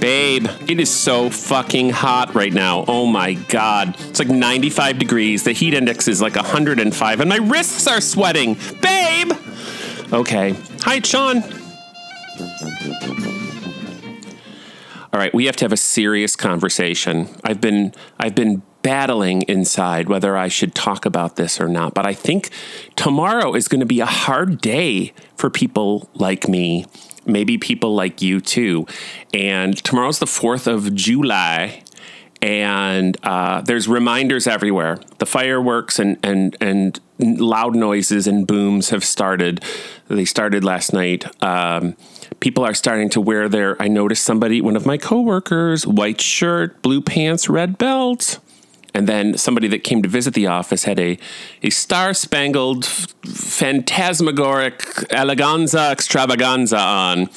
Babe, it is so fucking hot right now. Oh my god. It's like 95 degrees. The heat index is like 105, and my wrists are sweating. Babe! Okay. Hi, Sean. All right, we have to have a serious conversation. I've been I've been battling inside whether I should talk about this or not, but I think tomorrow is going to be a hard day for people like me maybe people like you too. And tomorrow's the 4th of July. And uh, there's reminders everywhere. The fireworks and, and, and loud noises and booms have started. They started last night. Um, people are starting to wear their. I noticed somebody, one of my coworkers, white shirt, blue pants, red belt. And then somebody that came to visit the office had a, a star spangled, phantasmagoric eleganza extravaganza on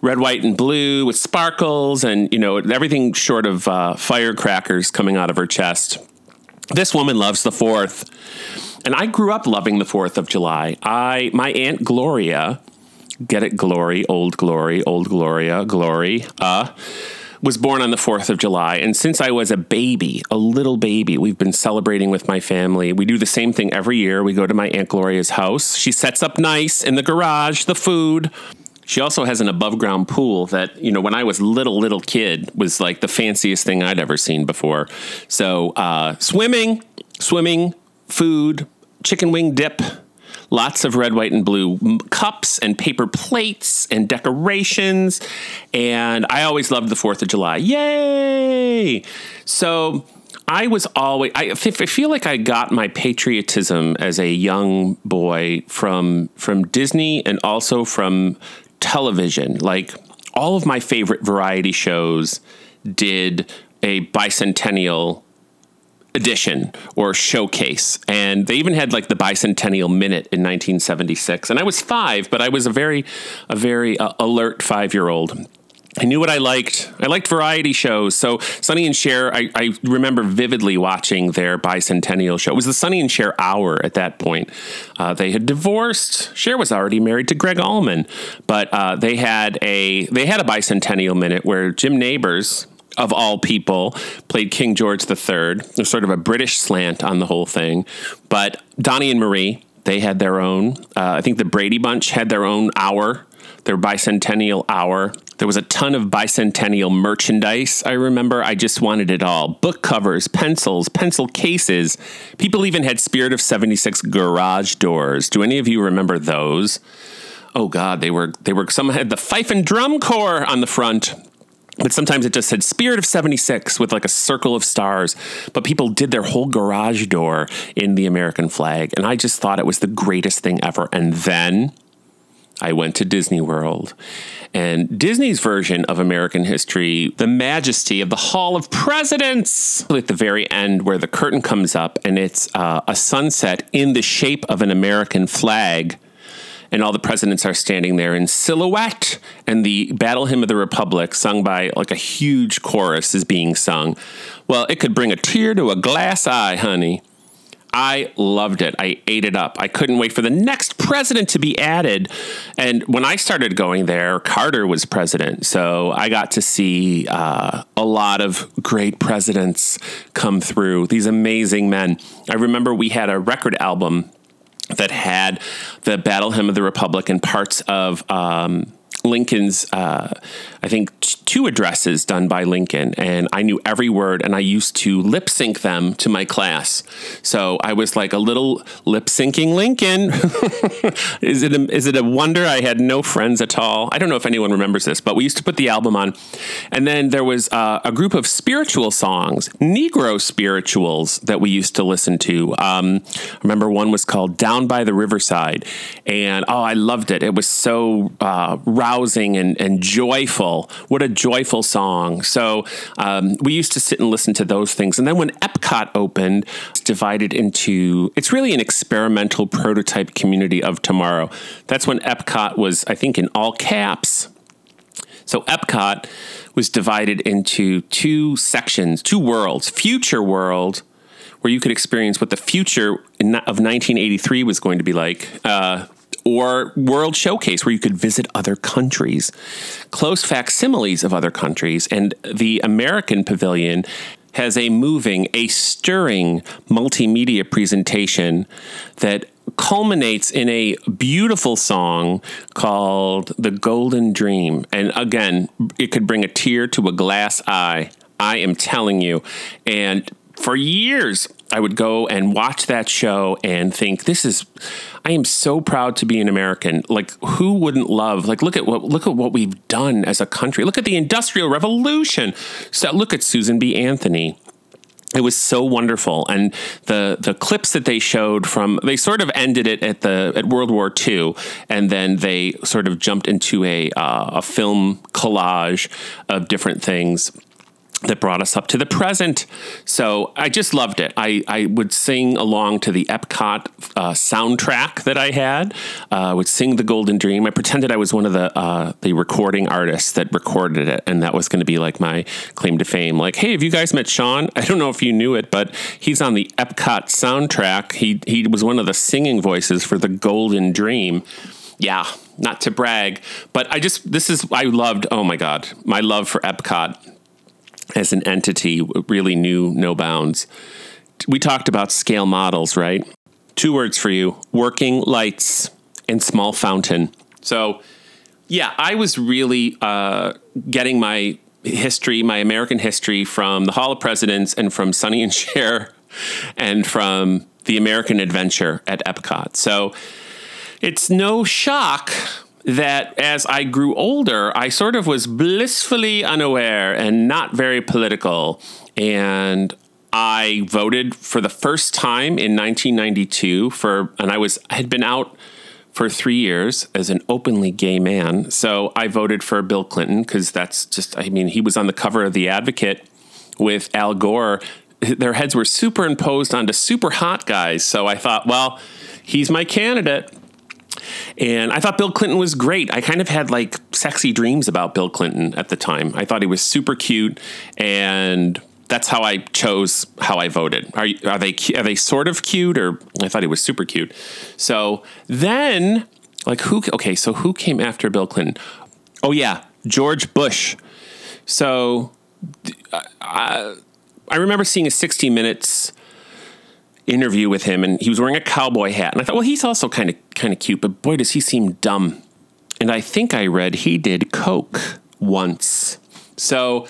red, white, and blue with sparkles and, you know, everything short of uh, firecrackers coming out of her chest. This woman loves the 4th. And I grew up loving the 4th of July. I My Aunt Gloria, get it, Glory, old Glory, old Gloria, Glory, uh, was born on the 4th of July. And since I was a baby, a little baby, we've been celebrating with my family. We do the same thing every year. We go to my Aunt Gloria's house. She sets up nice in the garage, the food. She also has an above ground pool that, you know, when I was little, little kid was like the fanciest thing I'd ever seen before. So, uh, swimming, swimming, food, chicken wing dip, lots of red, white, and blue cups and paper plates and decorations. And I always loved the 4th of July. Yay! So I was always, I, feel like I got my patriotism as a young boy from, from Disney and also from television. Like all of my favorite variety shows did a bicentennial edition or showcase. And they even had like the bicentennial minute in 1976. And I was five, but I was a very, a very uh, alert five year old. I knew what I liked. I liked variety shows. So Sonny and Cher, I, I, remember vividly watching their bicentennial show. It was the Sonny and Cher hour at that point. Uh, they had divorced. Cher was already married to Gregg Allman, but uh, they had a they had a bicentennial minute where Jim Nabors, of all people, played King George III. There's sort of a British slant on the whole thing. But Donnie and Marie, they had their own. Uh, I think the Brady Bunch had their own hour, their bicentennial hour. There was a ton of bicentennial merchandise. I remember I just wanted it all book covers, pencils, pencil cases. People even had Spirit of 76 garage doors. Do any of you remember those? Oh God, they were they were some had the fife and drum corps on the front but sometimes it just said Spirit of 76 with like a circle of stars. But people did their whole garage door in the American flag. And I just thought it was the greatest thing ever. And then I went to Disney World. And Disney's version of American history, the majesty of the Hall of Presidents, at the very end where the curtain comes up and it's uh, a sunset in the shape of an American flag and all the presidents are standing there in silhouette, and the Battle Hymn of the Republic, sung by like a huge chorus, is being sung. Well, it could bring a tear to a glass eye, honey. I loved it. I ate it up. I couldn't wait for the next president to be added. And when I started going there, Carter was president. So I got to see uh, a lot of great presidents come through, these amazing men. I remember we had a record album that had the Battle Hymn of the Republic and parts of um, Lincoln's, uh, I think, two addresses done by Lincoln, and I knew every word, and I used to lip sync them to my class. So I was like a little lip syncing Lincoln. is it a, is it a wonder I had no friends at all? I don't know if anyone remembers this, but we used to put the album on, and then there was uh, a group of spiritual songs, Negro spirituals that we used to listen to. Um, I remember one was called "Down by the Riverside," and oh, I loved it. It was so uh, rousing and, and joyful. What a joyful song. So um, we used to sit and listen to those things. And then when Epcot opened, it's divided into, it's really an experimental prototype community of tomorrow. That's when Epcot was, I think, in all caps. So Epcot was divided into two sections, two worlds future world, where you could experience what the future of 1983 was going to be like. Uh, or World Showcase, where you could visit other countries, close facsimiles of other countries. And the American Pavilion has a moving, a stirring multimedia presentation that culminates in a beautiful song called The Golden Dream. And again, it could bring a tear to a glass eye. I am telling you. And for years, I would go and watch that show and think, this is, I am so proud to be an American. Like, who wouldn't love, like, look at what, look at what we've done as a country. Look at the Industrial Revolution. So look at Susan B. Anthony it was so wonderful and the the clips that they showed from they sort of ended it at the at World War II and then they sort of jumped into a uh, a film collage of different things that brought us up to the present. So I just loved it. I, I would sing along to the Epcot uh, soundtrack that I had. Uh, I would sing the Golden Dream. I pretended I was one of the uh, the recording artists that recorded it, and that was going to be like my claim to fame. Like, hey, have you guys met Sean? I don't know if you knew it, but he's on the Epcot soundtrack. He he was one of the singing voices for the Golden Dream. Yeah, not to brag, but I just this is I loved. Oh my god, my love for Epcot as an entity really knew no bounds. We talked about scale models, right? Two words for you working lights and small fountain. So, yeah, I was really uh, getting my history, my American history from the Hall of Presidents and from Sonny and Cher and from the American Adventure at Epcot. So, it's no shock that as I grew older, I sort of was blissfully unaware and not very political. And I voted for the first time in 1992 for, and I was, I had been out for three years as an openly gay man. So I voted for Bill Clinton because that's just, I mean, he was on the cover of The Advocate with Al Gore. Their heads were superimposed onto super hot guys. So I thought, well, he's my candidate. And I thought Bill Clinton was great. I kind of had like sexy dreams about Bill Clinton at the time. I thought he was super cute and that's how I chose how I voted. Are, are they are they sort of cute or I thought he was super cute. So then like who okay, so who came after Bill Clinton? Oh yeah, George Bush. So I, I remember seeing a 60 minutes interview with him, and he was wearing a cowboy hat. And I thought, well, he's also kind of kind of cute, but boy, does he seem dumb. And I think I read he did coke once. So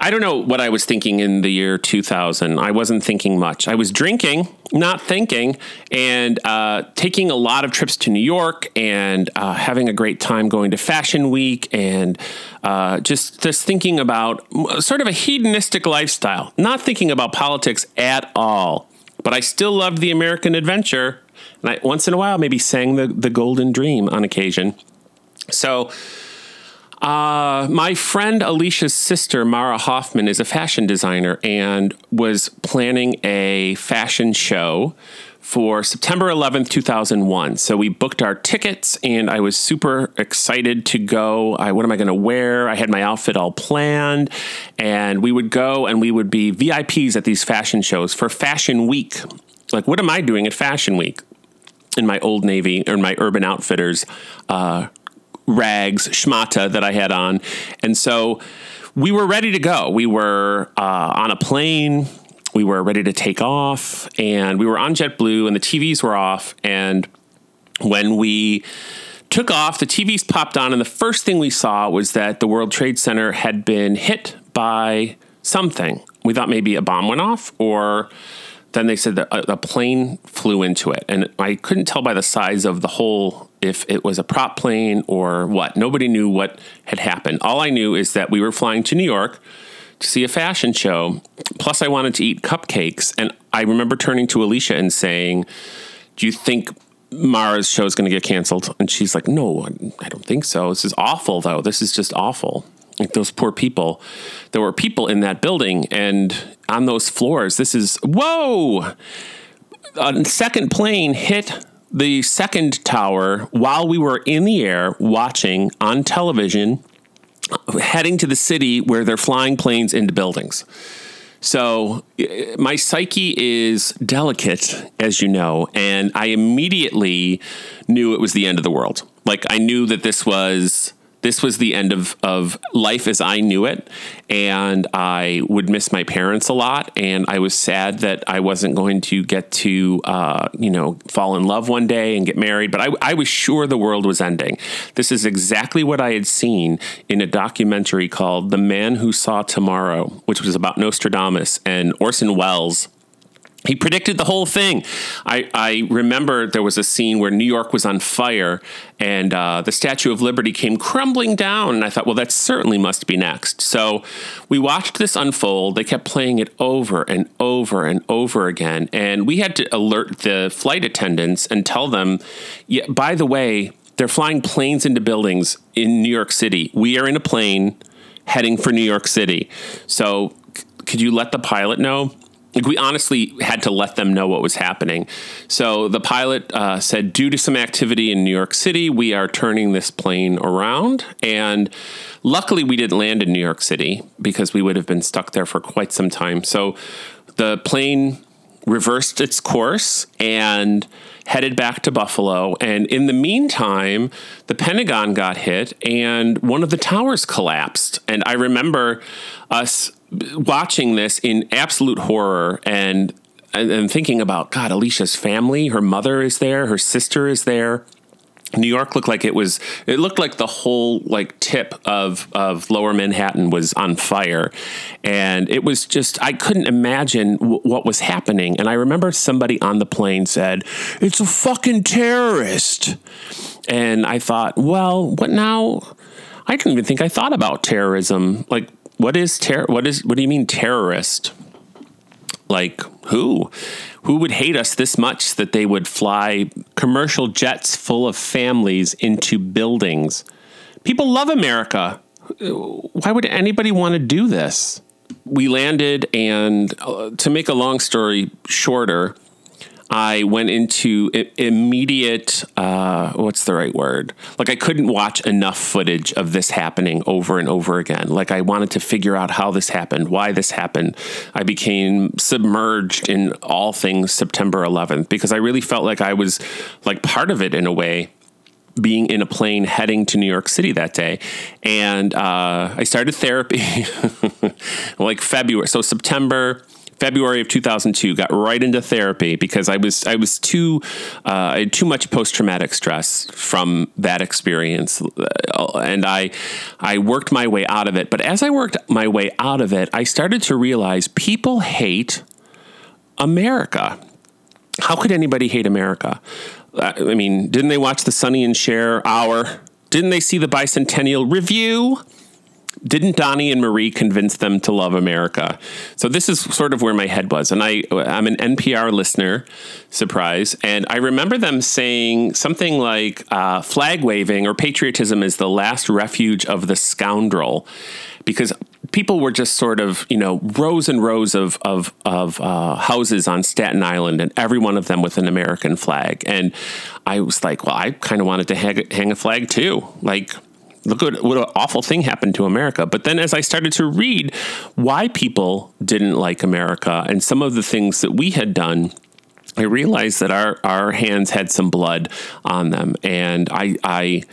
I don't know what I was thinking in the year 2000. I wasn't thinking much. I was drinking, not thinking, and uh, taking a lot of trips to New York and uh, having a great time going to Fashion Week and uh, just just thinking about sort of a hedonistic lifestyle, not thinking about politics at all. But I still loved the American adventure. And I, once in a while, maybe sang the, the Golden Dream on occasion. So, uh, my friend Alicia's sister, Mara Hoffman, is a fashion designer and was planning a fashion show for September 11th, 2001. So we booked our tickets and I was super excited to go. I, what am I going to wear? I had my outfit all planned and we would go and we would be VIPs at these fashion shows for Fashion Week. Like, what am I doing at Fashion Week? In my Old Navy or my Urban Outfitters uh, rags, schmata that I had on. And so we were ready to go. We were uh, on a plane we were ready to take off and we were on JetBlue and the TVs were off. And when we took off, the TVs popped on, and the first thing we saw was that the World Trade Center had been hit by something. We thought maybe a bomb went off, or then they said that a, a, plane flew into it. And I couldn't tell by the size of the hole if it was a prop plane or what. Nobody knew what had happened. All I knew is that we were flying to New York to see a fashion show. Plus, I wanted to eat cupcakes. And I remember turning to Alicia and saying, Do you think Mara's show is going to get canceled? And she's like, No, I don't think so. This is awful, though. This is just awful. Like those poor people. There were people in that building and on those floors. This is, whoa! A second plane hit the second tower while we were in the air watching on television heading to the city where they're flying planes into buildings. So eh, my psyche is delicate, as you know, and I immediately knew it was the end of the world. Like I knew that this was this was the end of, of life as I knew it. And I would miss my parents a lot. And I was sad that I wasn't going to get to, uh, you know, fall in love one day and get married. But I, I was sure the world was ending. This is exactly what I had seen in a documentary called The Man Who Saw Tomorrow, which was about Nostradamus and Orson Welles he predicted the whole thing. I, I, remember there was a scene where New York was on fire and uh, the Statue of Liberty came crumbling down. And I thought, well, that certainly must be next. So we watched this unfold. They kept playing it over and over and over again. And we had to alert the flight attendants and tell them, yeah, by the way, they're flying planes into buildings in New York City. We are in a plane heading for New York City. So could you let the pilot know? Like we honestly had to let them know what was happening. So the pilot uh, said, due to some activity in New York City, we are turning this plane around. And luckily, we didn't land in New York City because we would have been stuck there for quite some time. So the plane reversed its course and headed back to Buffalo. And in the meantime, the Pentagon got hit and one of the towers collapsed. And I remember us watching this in absolute horror and and thinking about God, Alicia's family, her mother is there, her sister is there. New York looked like it was it looked like the whole like tip of of lower Manhattan was on fire. And it was just I couldn't imagine w- what was happening. And I remember somebody on the plane said it's a fucking terrorist. And I thought well what now? I didn't even think I thought about terrorism. Like what is terror? What is what do you mean terrorist? Like who? Who would hate us this much that they would fly commercial jets full of families into buildings? People love America. Why would anybody want to do this? We landed, and uh, to make a long story shorter, I went into immediate, uh, what's the right word? Like I couldn't watch enough footage of this happening over and over again. Like I wanted to figure out how this happened, why this happened. I became submerged in all things September 11th because I really felt like I was like part of it in a way being in a plane heading to New York City that day. And uh, I started therapy like February. So September, February of 2002, got right into therapy because I was I was too uh, I had too much post traumatic stress from that experience, uh, and I I worked my way out of it. But as I worked my way out of it, I started to realize people hate America. How could anybody hate America? Uh, I mean, didn't they watch the Sonny and Cher hour? Didn't they see the bicentennial review? Didn't Donnie and Marie convince them to love America? So this is sort of where my head was, and I I'm an NPR listener, surprise, and I remember them saying something like uh, flag waving or patriotism is the last refuge of the scoundrel, because people were just sort of you know rows and rows of of, of uh, houses on Staten Island, and every one of them with an American flag, and I was like, well, I kind of wanted to hang, hang a flag too, like look what, what an awful thing happened to America. But then as I started to read why people didn't like America and some of the things that we had done, I realized that our, our hands had some blood on them. And I, I,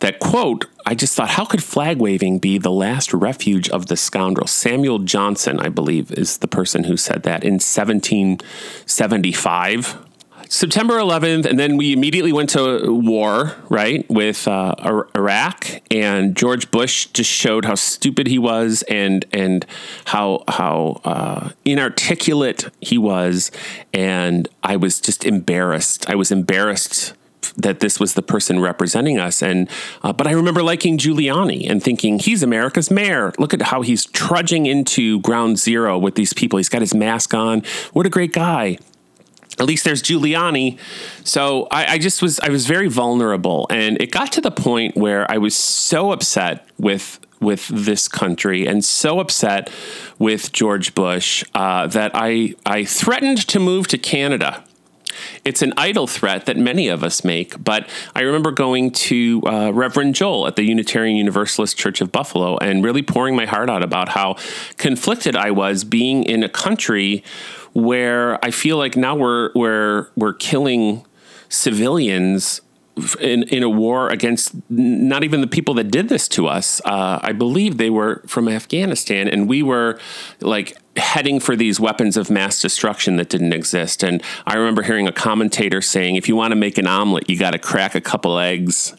that quote, I just thought, how could flag waving be the last refuge of the scoundrel? Samuel Johnson, I believe, is the person who said that in 1775. September 11th, and then we immediately went to war, right, with uh, Iraq, and George Bush just showed how stupid he was and and how how uh, inarticulate he was, and I was just embarrassed. I was embarrassed that this was the person representing us. And uh, but I remember liking Giuliani and thinking he's America's mayor. Look at how he's trudging into ground zero with these people. He's got his mask on. What a great guy at least there's Giuliani. So I, I, just was I was very vulnerable, and it got to the point where I was so upset with with this country and so upset with George Bush uh, that I I threatened to move to Canada. it's an idle threat that many of us make. But I remember going to uh, Reverend Joel at the Unitarian Universalist Church of Buffalo and really pouring my heart out about how conflicted I was being in a country where I feel like now we're we're we're killing civilians in, in a war against not even the people that did this to us. Uh, I believe they were from Afghanistan, and we were like heading for these weapons of mass destruction that didn't exist. And I remember hearing a commentator saying, if you want to make an omelet, you got to crack a couple eggs.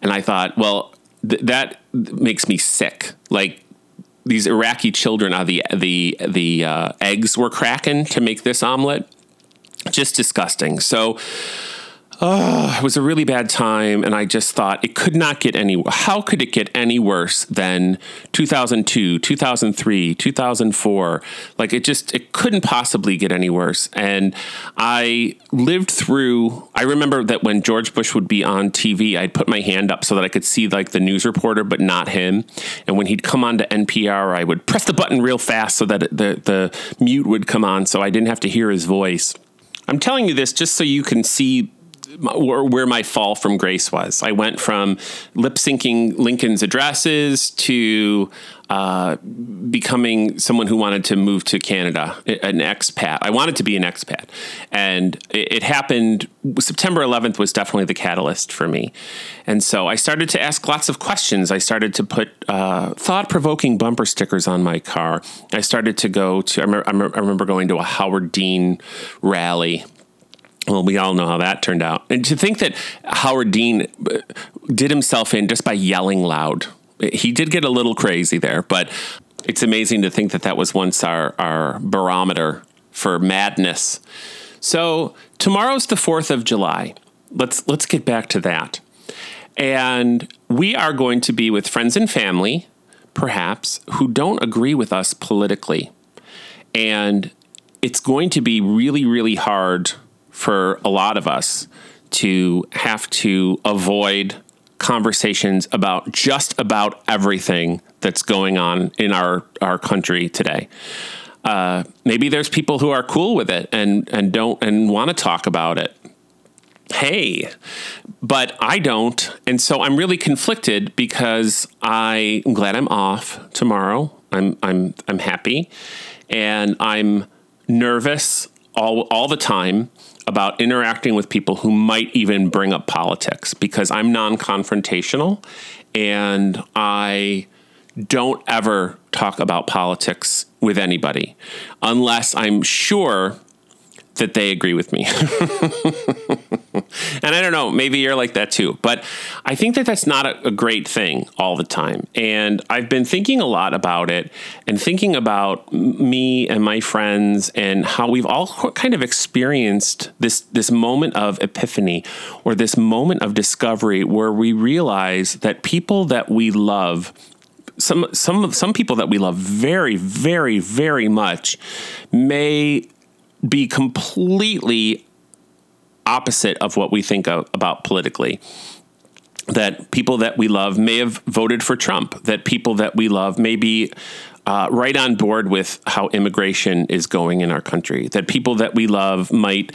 And I thought, well, th- that makes me sick. Like, these Iraqi children, are the the the uh, eggs were cracking to make this omelet, just disgusting. So, Oh, it was a really bad time, and I just thought it could not get any. How could it get any worse than 2002, 2003, 2004? Like it just it couldn't possibly get any worse. And I lived through. I remember that when George Bush would be on TV, I'd put my hand up so that I could see like the news reporter, but not him. And when he'd come on to NPR, I would press the button real fast so that the the mute would come on, so I didn't have to hear his voice. I'm telling you this just so you can see where my fall from grace was. I went from lip syncing Lincoln's addresses to uh, becoming someone who wanted to move to Canada, an expat. I wanted to be an expat. And it, it happened, September 11th was definitely the catalyst for me. And so I started to ask lots of questions. I started to put uh, thought provoking bumper stickers on my car. I started to go to, I I remember going to a Howard Dean rally well, we all know how that turned out. And to think that Howard Dean uh, did himself in just by yelling loud, he did get a little crazy there, but it's amazing to think that that was once our, our barometer for madness. So tomorrow's the 4th of July. Let's, let's get back to that. And we are going to be with friends and family, perhaps, who don't agree with us politically. And it's going to be really, really hard for a lot of us to have to avoid conversations about just about everything that's going on in our, our country today. Uh, maybe there's people who are cool with it and, and don't and want to talk about it. Hey, but I don't. And so I'm really conflicted because I, am glad I'm off tomorrow. I'm, I'm, I'm happy and I'm nervous all, all the time about interacting with people who might even bring up politics because I'm non confrontational and I don't ever talk about politics with anybody unless I'm sure that they agree with me. and I don't know, maybe you're like that too. But I think that that's not a, a, great thing all the time. And I've been thinking a lot about it and thinking about me and my friends and how we've all kind of experienced this, this moment of epiphany or this moment of discovery where we realize that people that we love some some some people that we love very very very much may be completely opposite of what we think of, about politically. That people that we love may have voted for Trump, that people that we love may be uh, right on board with how immigration is going in our country. That people that we love might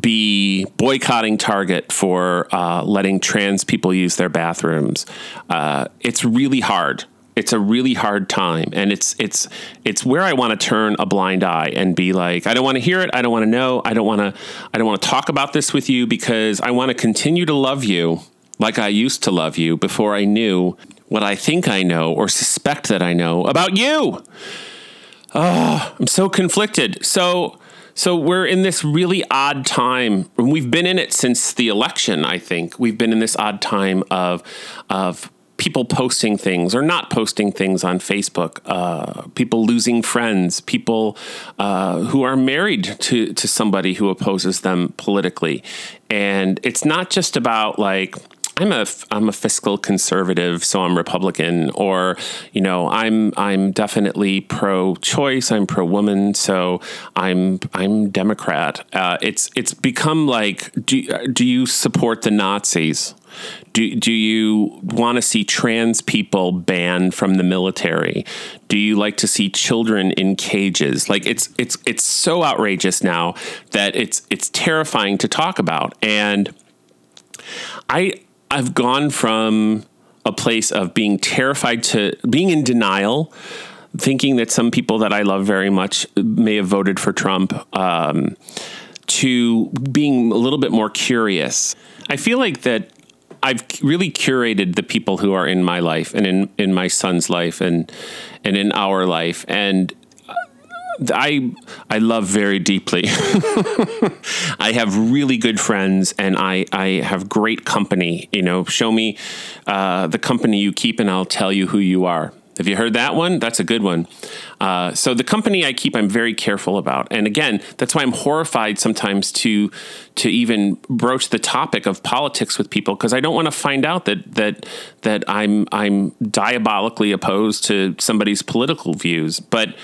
be boycotting Target for uh, letting trans people use their bathrooms. Uh, it's really hard it's a really hard time and it's it's it's where I want to turn a blind eye and be like I don't want to hear it I don't want to know I don't want to I don't want to talk about this with you because I want to continue to love you like I used to love you before I knew what I think I know or suspect that I know about you. Oh, I'm so conflicted. So so we're in this really odd time. and We've been in it since the election, I think. We've been in this odd time of of people posting things or not posting things on Facebook, uh, people losing friends, people uh, who are married to, to somebody who opposes them politically. And it's not just about like, I'm a I'm a fiscal conservative, so I'm Republican, or you know I'm I'm definitely pro-choice. I'm pro-woman, so I'm I'm Democrat. Uh, it's it's become like do do you support the Nazis? Do, do you want to see trans people banned from the military? Do you like to see children in cages? Like it's it's it's so outrageous now that it's it's terrifying to talk about. And I I've gone from a place of being terrified to being in denial, thinking that some people that I love very much may have voted for Trump, um, to being a little bit more curious. I feel like that I've really curated the people who are in my life and in, in my son's life and and in our life and I I love very deeply. I have really good friends, and I I have great company. You know, show me uh, the company you keep, and I'll tell you who you are. Have you heard that one? That's a good one. Uh, so the company I keep, I'm very careful about, and again, that's why I'm horrified sometimes to to even broach the topic of politics with people because I don't want to find out that that that I'm I'm diabolically opposed to somebody's political views, but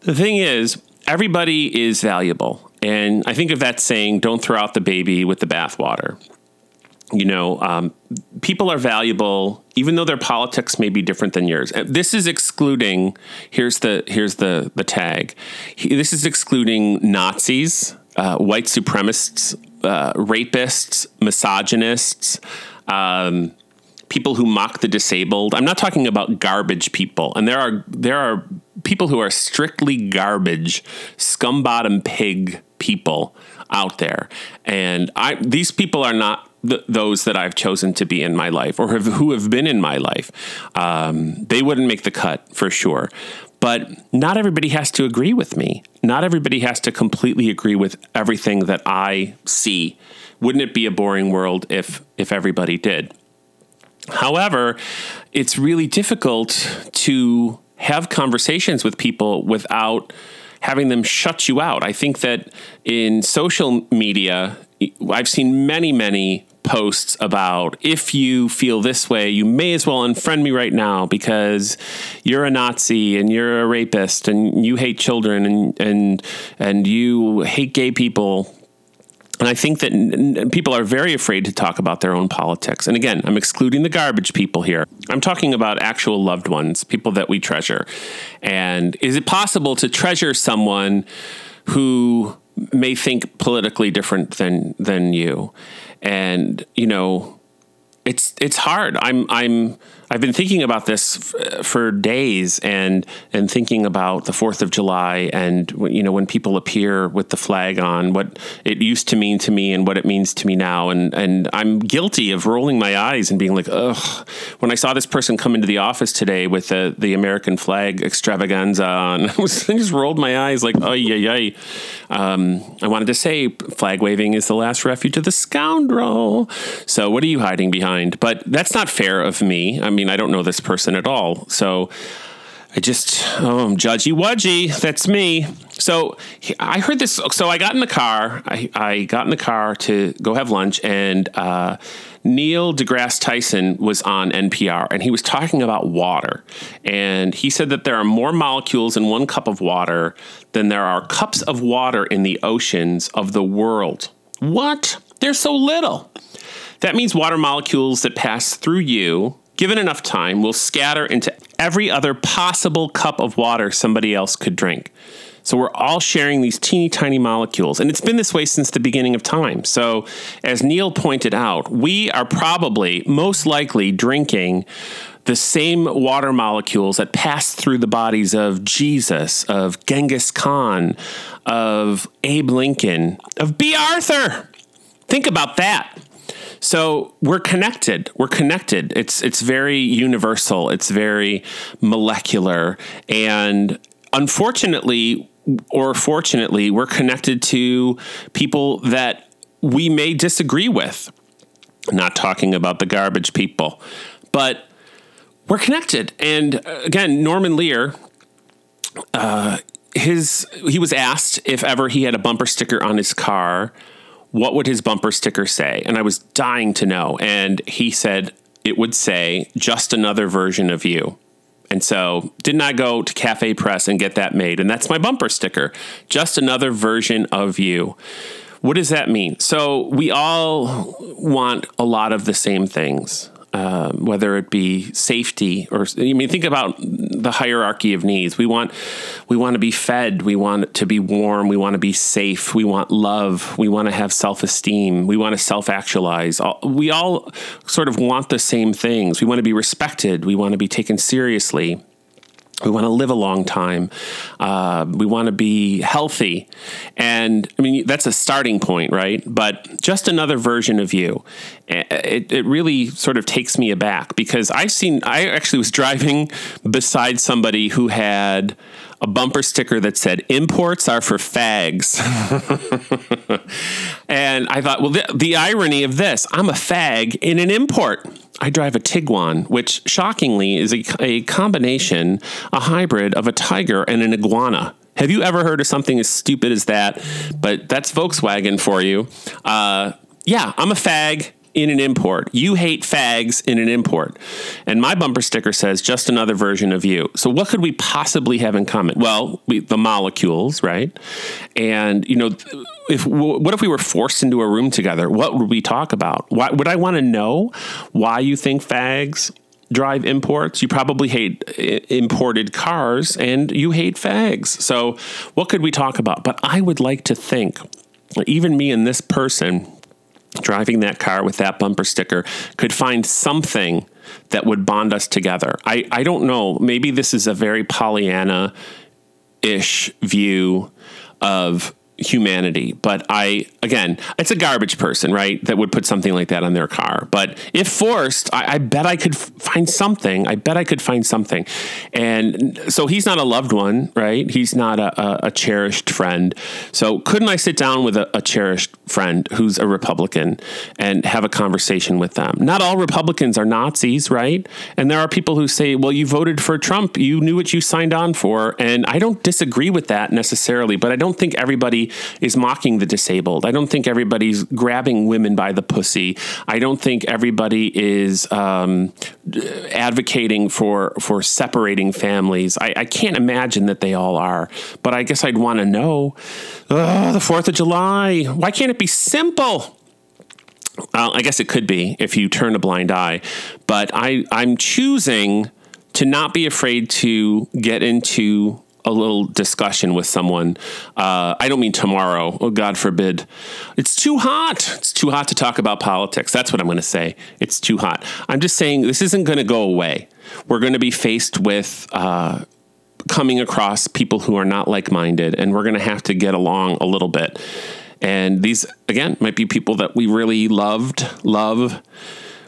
the thing is, everybody is valuable. And I think of that saying, don't throw out the baby with the bathwater. You know, um, people are valuable, even though their politics may be different than yours. This is excluding. Here's the here's the the tag. This is excluding Nazis, uh, white supremacists, uh, rapists, misogynists, um, people who mock the disabled. I'm not talking about garbage people, and there are there are people who are strictly garbage, scum bottom pig people out there, and I these people are not those that I've chosen to be in my life or have, who have been in my life. Um, they wouldn't make the cut for sure. But not everybody has to agree with me. Not everybody has to completely agree with everything that I see. Wouldn't it be a boring world if if everybody did? However, it's really difficult to have conversations with people without having them shut you out. I think that in social media, I've seen many, many posts about if you feel this way, you may as well unfriend me right now because you're a Nazi and you're a rapist and you hate children and and and you hate gay people and I think that n- people are very afraid to talk about their own politics. And again, I'm excluding the garbage people here. I'm talking about actual loved ones, people that we treasure. And is it possible to treasure someone who may think politically different than than you? And you know, it's it's hard. I'm I'm I've been thinking about this f- for days and and thinking about the 4th of July and you know when people appear with the flag on what it used to mean to me and what it means to me now. And and I'm guilty of rolling my eyes and being like ugh. When I saw this person come into the office today with the the American flag extravaganza on I, I just rolled my eyes like oh yeah yeah um, I wanted to say flag waving is the last refuge of the scoundrel. So what are you hiding behind? But that's not fair of me. I mean, I don't know this person at all. So I just, oh, I'm judgy wudgy. That's me. So I heard this. So I got in the car. I, I got in the car to go have lunch, and uh, Neil deGrasse Tyson was on NPR, and he was talking about water. And he said that there are more molecules in one cup of water than there are cups of water in the oceans of the world. What? There's so little. That means water molecules that pass through you given enough time, will scatter into every other possible cup of water somebody else could drink. So we're all sharing these teeny tiny molecules. And it's been this way since the beginning of time. So, as Neil pointed out, we are probably most likely drinking the same water molecules that passed through the bodies of Jesus, of Genghis Khan, of Abe Lincoln, of Bea Arthur. Think about that. So we're connected. We're connected. It's it's very universal. It's very molecular, and unfortunately, or fortunately, we're connected to people that we may disagree with. Not talking about the garbage people, but we're connected. And uh, again, Norman Lear, uh, his he was asked if ever he had a bumper sticker on his car what would his bumper sticker say? And I was dying to know. And he said it would say, just another version of you. And so, didn't I go to Cafe Press and get that made? And that's my bumper sticker, just another version of you. What does that mean? So we all want a lot of the same things. Uh, whether it be safety or I mean, think about the hierarchy of needs. We want we want to be fed. We want to be warm. We want to be safe. We want love. We want to have self esteem. We want to self actualize. We all sort of want the same things. We want to be respected. We want to be taken seriously. We want to live a long time. Uh, we want to be healthy. And I mean, that's a starting point, right? But just another version of you. It, it really sort of takes me aback because I've seen, I actually was driving beside somebody who had a bumper sticker that said imports are for fags. and I thought, well, the, the, irony of this, I'm a fag in an import. I drive a Tiguan, which shockingly is a, a combination, a hybrid of a tiger and an iguana. Have you ever heard of something as stupid as that? But that's Volkswagen for you. Uh, yeah, I'm a fag in an import. You hate fags in an import. And my bumper sticker says just another version of you. So what could we possibly have in common? Well, we, the molecules, right? And you know, if what if we were forced into a room together? What would we talk about? Why, would I want to know why you think fags drive imports. You probably hate imported cars and you hate fags. So, what could we talk about? But I would like to think, even me and this person, driving that car with that bumper sticker could find something that would bond us together. I, I don't know. Maybe this is a very Pollyanna ish view of humanity. But I, again, it's a garbage person, right? That would put something like that on their car. But if forced, I, I bet I could find something. I bet I could find something. And so he's not a loved one, right? He's not a, a, a cherished friend. So couldn't I sit down with a, a cherished friend who's a Republican and have a conversation with them? Not all Republicans are Nazis, right? And there are people who say, well, you voted for Trump. You knew what you signed on for. And I don't disagree with that necessarily, but I don't think everybody is mocking the disabled. I don't think everybody's grabbing women by the pussy. I don't think everybody is um, advocating for for separating families. I, I, can't imagine that they all are. But I guess I'd want to know. the Fourth of July. Why can't it be simple? Well, I guess it could be if you turn a blind eye, but I, I'm choosing to not be afraid to get into a little discussion with someone. Uh, I don't mean tomorrow. Oh, God forbid. It's too hot. It's too hot to talk about politics. That's what I'm going to say. It's too hot. I'm just saying this isn't going to go away. We're going to be faced with. Uh, coming across people who are not like minded, and we're going to have to get along a little bit. And these, again, might be people that we really loved, love,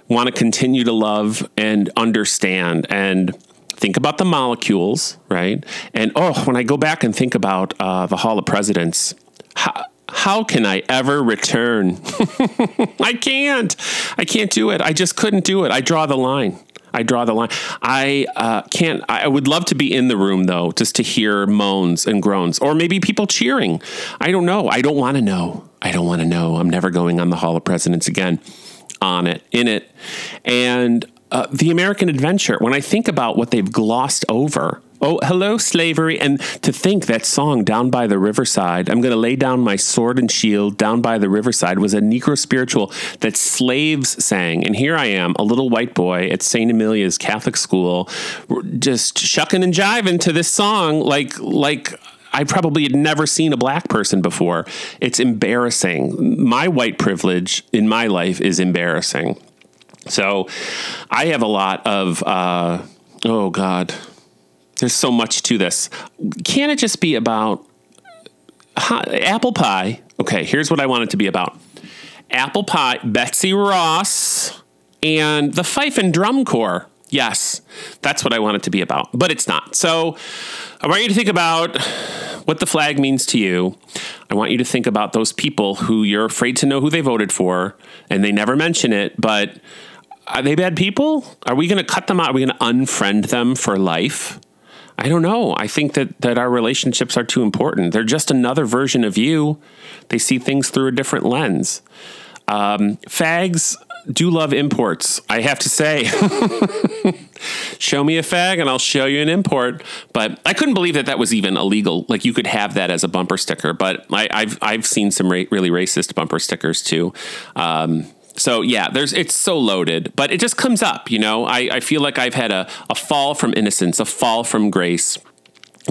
want to continue to love, and understand. And think about the molecules, right? And oh, when I go back and think about uh, the Hall of Presidents, how, how can I ever return? I can't. I can't do it. I just couldn't do it. I draw the line. I draw the line. I uh, can't. I would love to be in the room though, just to hear moans and groans, or maybe people cheering. I don't know. I don't want to know. I don't want to know. I'm never going on the Hall of Presidents again. On it, in it, and uh, the American adventure, when I think about what they've glossed over, oh, hello, slavery, and to think that song, Down by the Riverside, I'm going to lay down my sword and shield down by the riverside, was a Negro spiritual that slaves sang. And here I am, a little white boy at St. Amelia's Catholic school, just shucking and jiving to this song like, like, I probably had never seen a black person before. It's embarrassing. My white privilege in my life is embarrassing. So I have a lot of, uh, oh God, there's so much to this. Can it just be about apple pie? Okay, here's what I want it to be about apple pie, Betsy Ross, and the Fife and Drum Corps. Yes, that's what I want it to be about, but it's not. So I want you to think about what the flag means to you. I want you to think about those people who you're afraid to know who they voted for, and they never mention it, but are they bad people? Are we going to cut them out? Are we going to unfriend them for life? I don't know. I think that that our relationships are too important. They're just another version of you. They see things through a different lens. Um, fags do love imports. I have to say, show me a fag and I'll show you an import. But I couldn't believe that that was even illegal. Like you could have that as a bumper sticker. But I, have I've seen some ra- really racist bumper stickers too. Um, so yeah, there's it's so loaded, but it just comes up. You know, I, I feel like I've had a, a fall from innocence, a fall from grace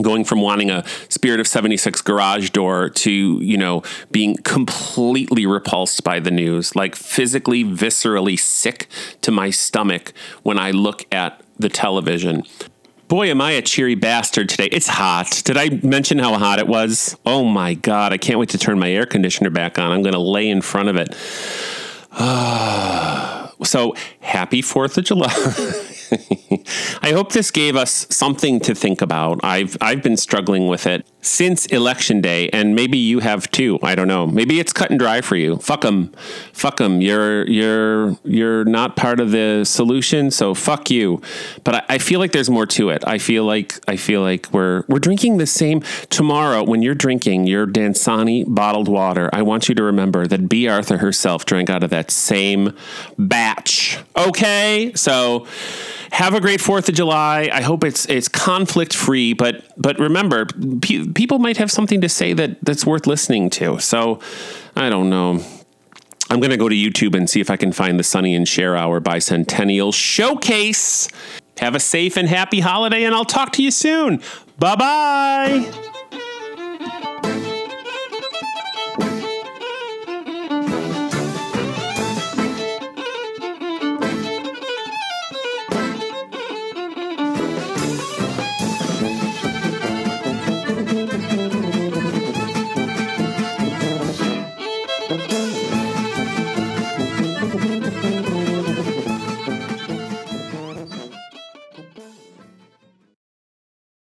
going from wanting a spirit of 76 garage door to you know being completely repulsed by the news like physically viscerally sick to my stomach when i look at the television Boy, am I a cheery bastard today. It's hot. Did I mention how hot it was? Oh my God. I can't wait to turn my air conditioner back on. I'm going to lay in front of it. so happy 4th of July. I hope this gave us something to think about. I've I've been struggling with it since election day, and maybe you have too. I don't know. Maybe it's cut and dry for you. Fuck them, fuck them. You're you're you're not part of the solution, so fuck you. But I, I feel like there's more to it. I feel like I feel like we're we're drinking the same tomorrow. When you're drinking your Dasani bottled water, I want you to remember that Bea Arthur herself drank out of that same batch. Okay, so have a great Fourth of July. I hope it's it's conflict free, but but remember, pe- people might have something to say that that's worth listening to. So I don't know. I'm going to go to YouTube and see if I can find the Sonny and Cher Hour Bicentennial Showcase. Have a safe and happy holiday, and I'll talk to you soon. Bye bye.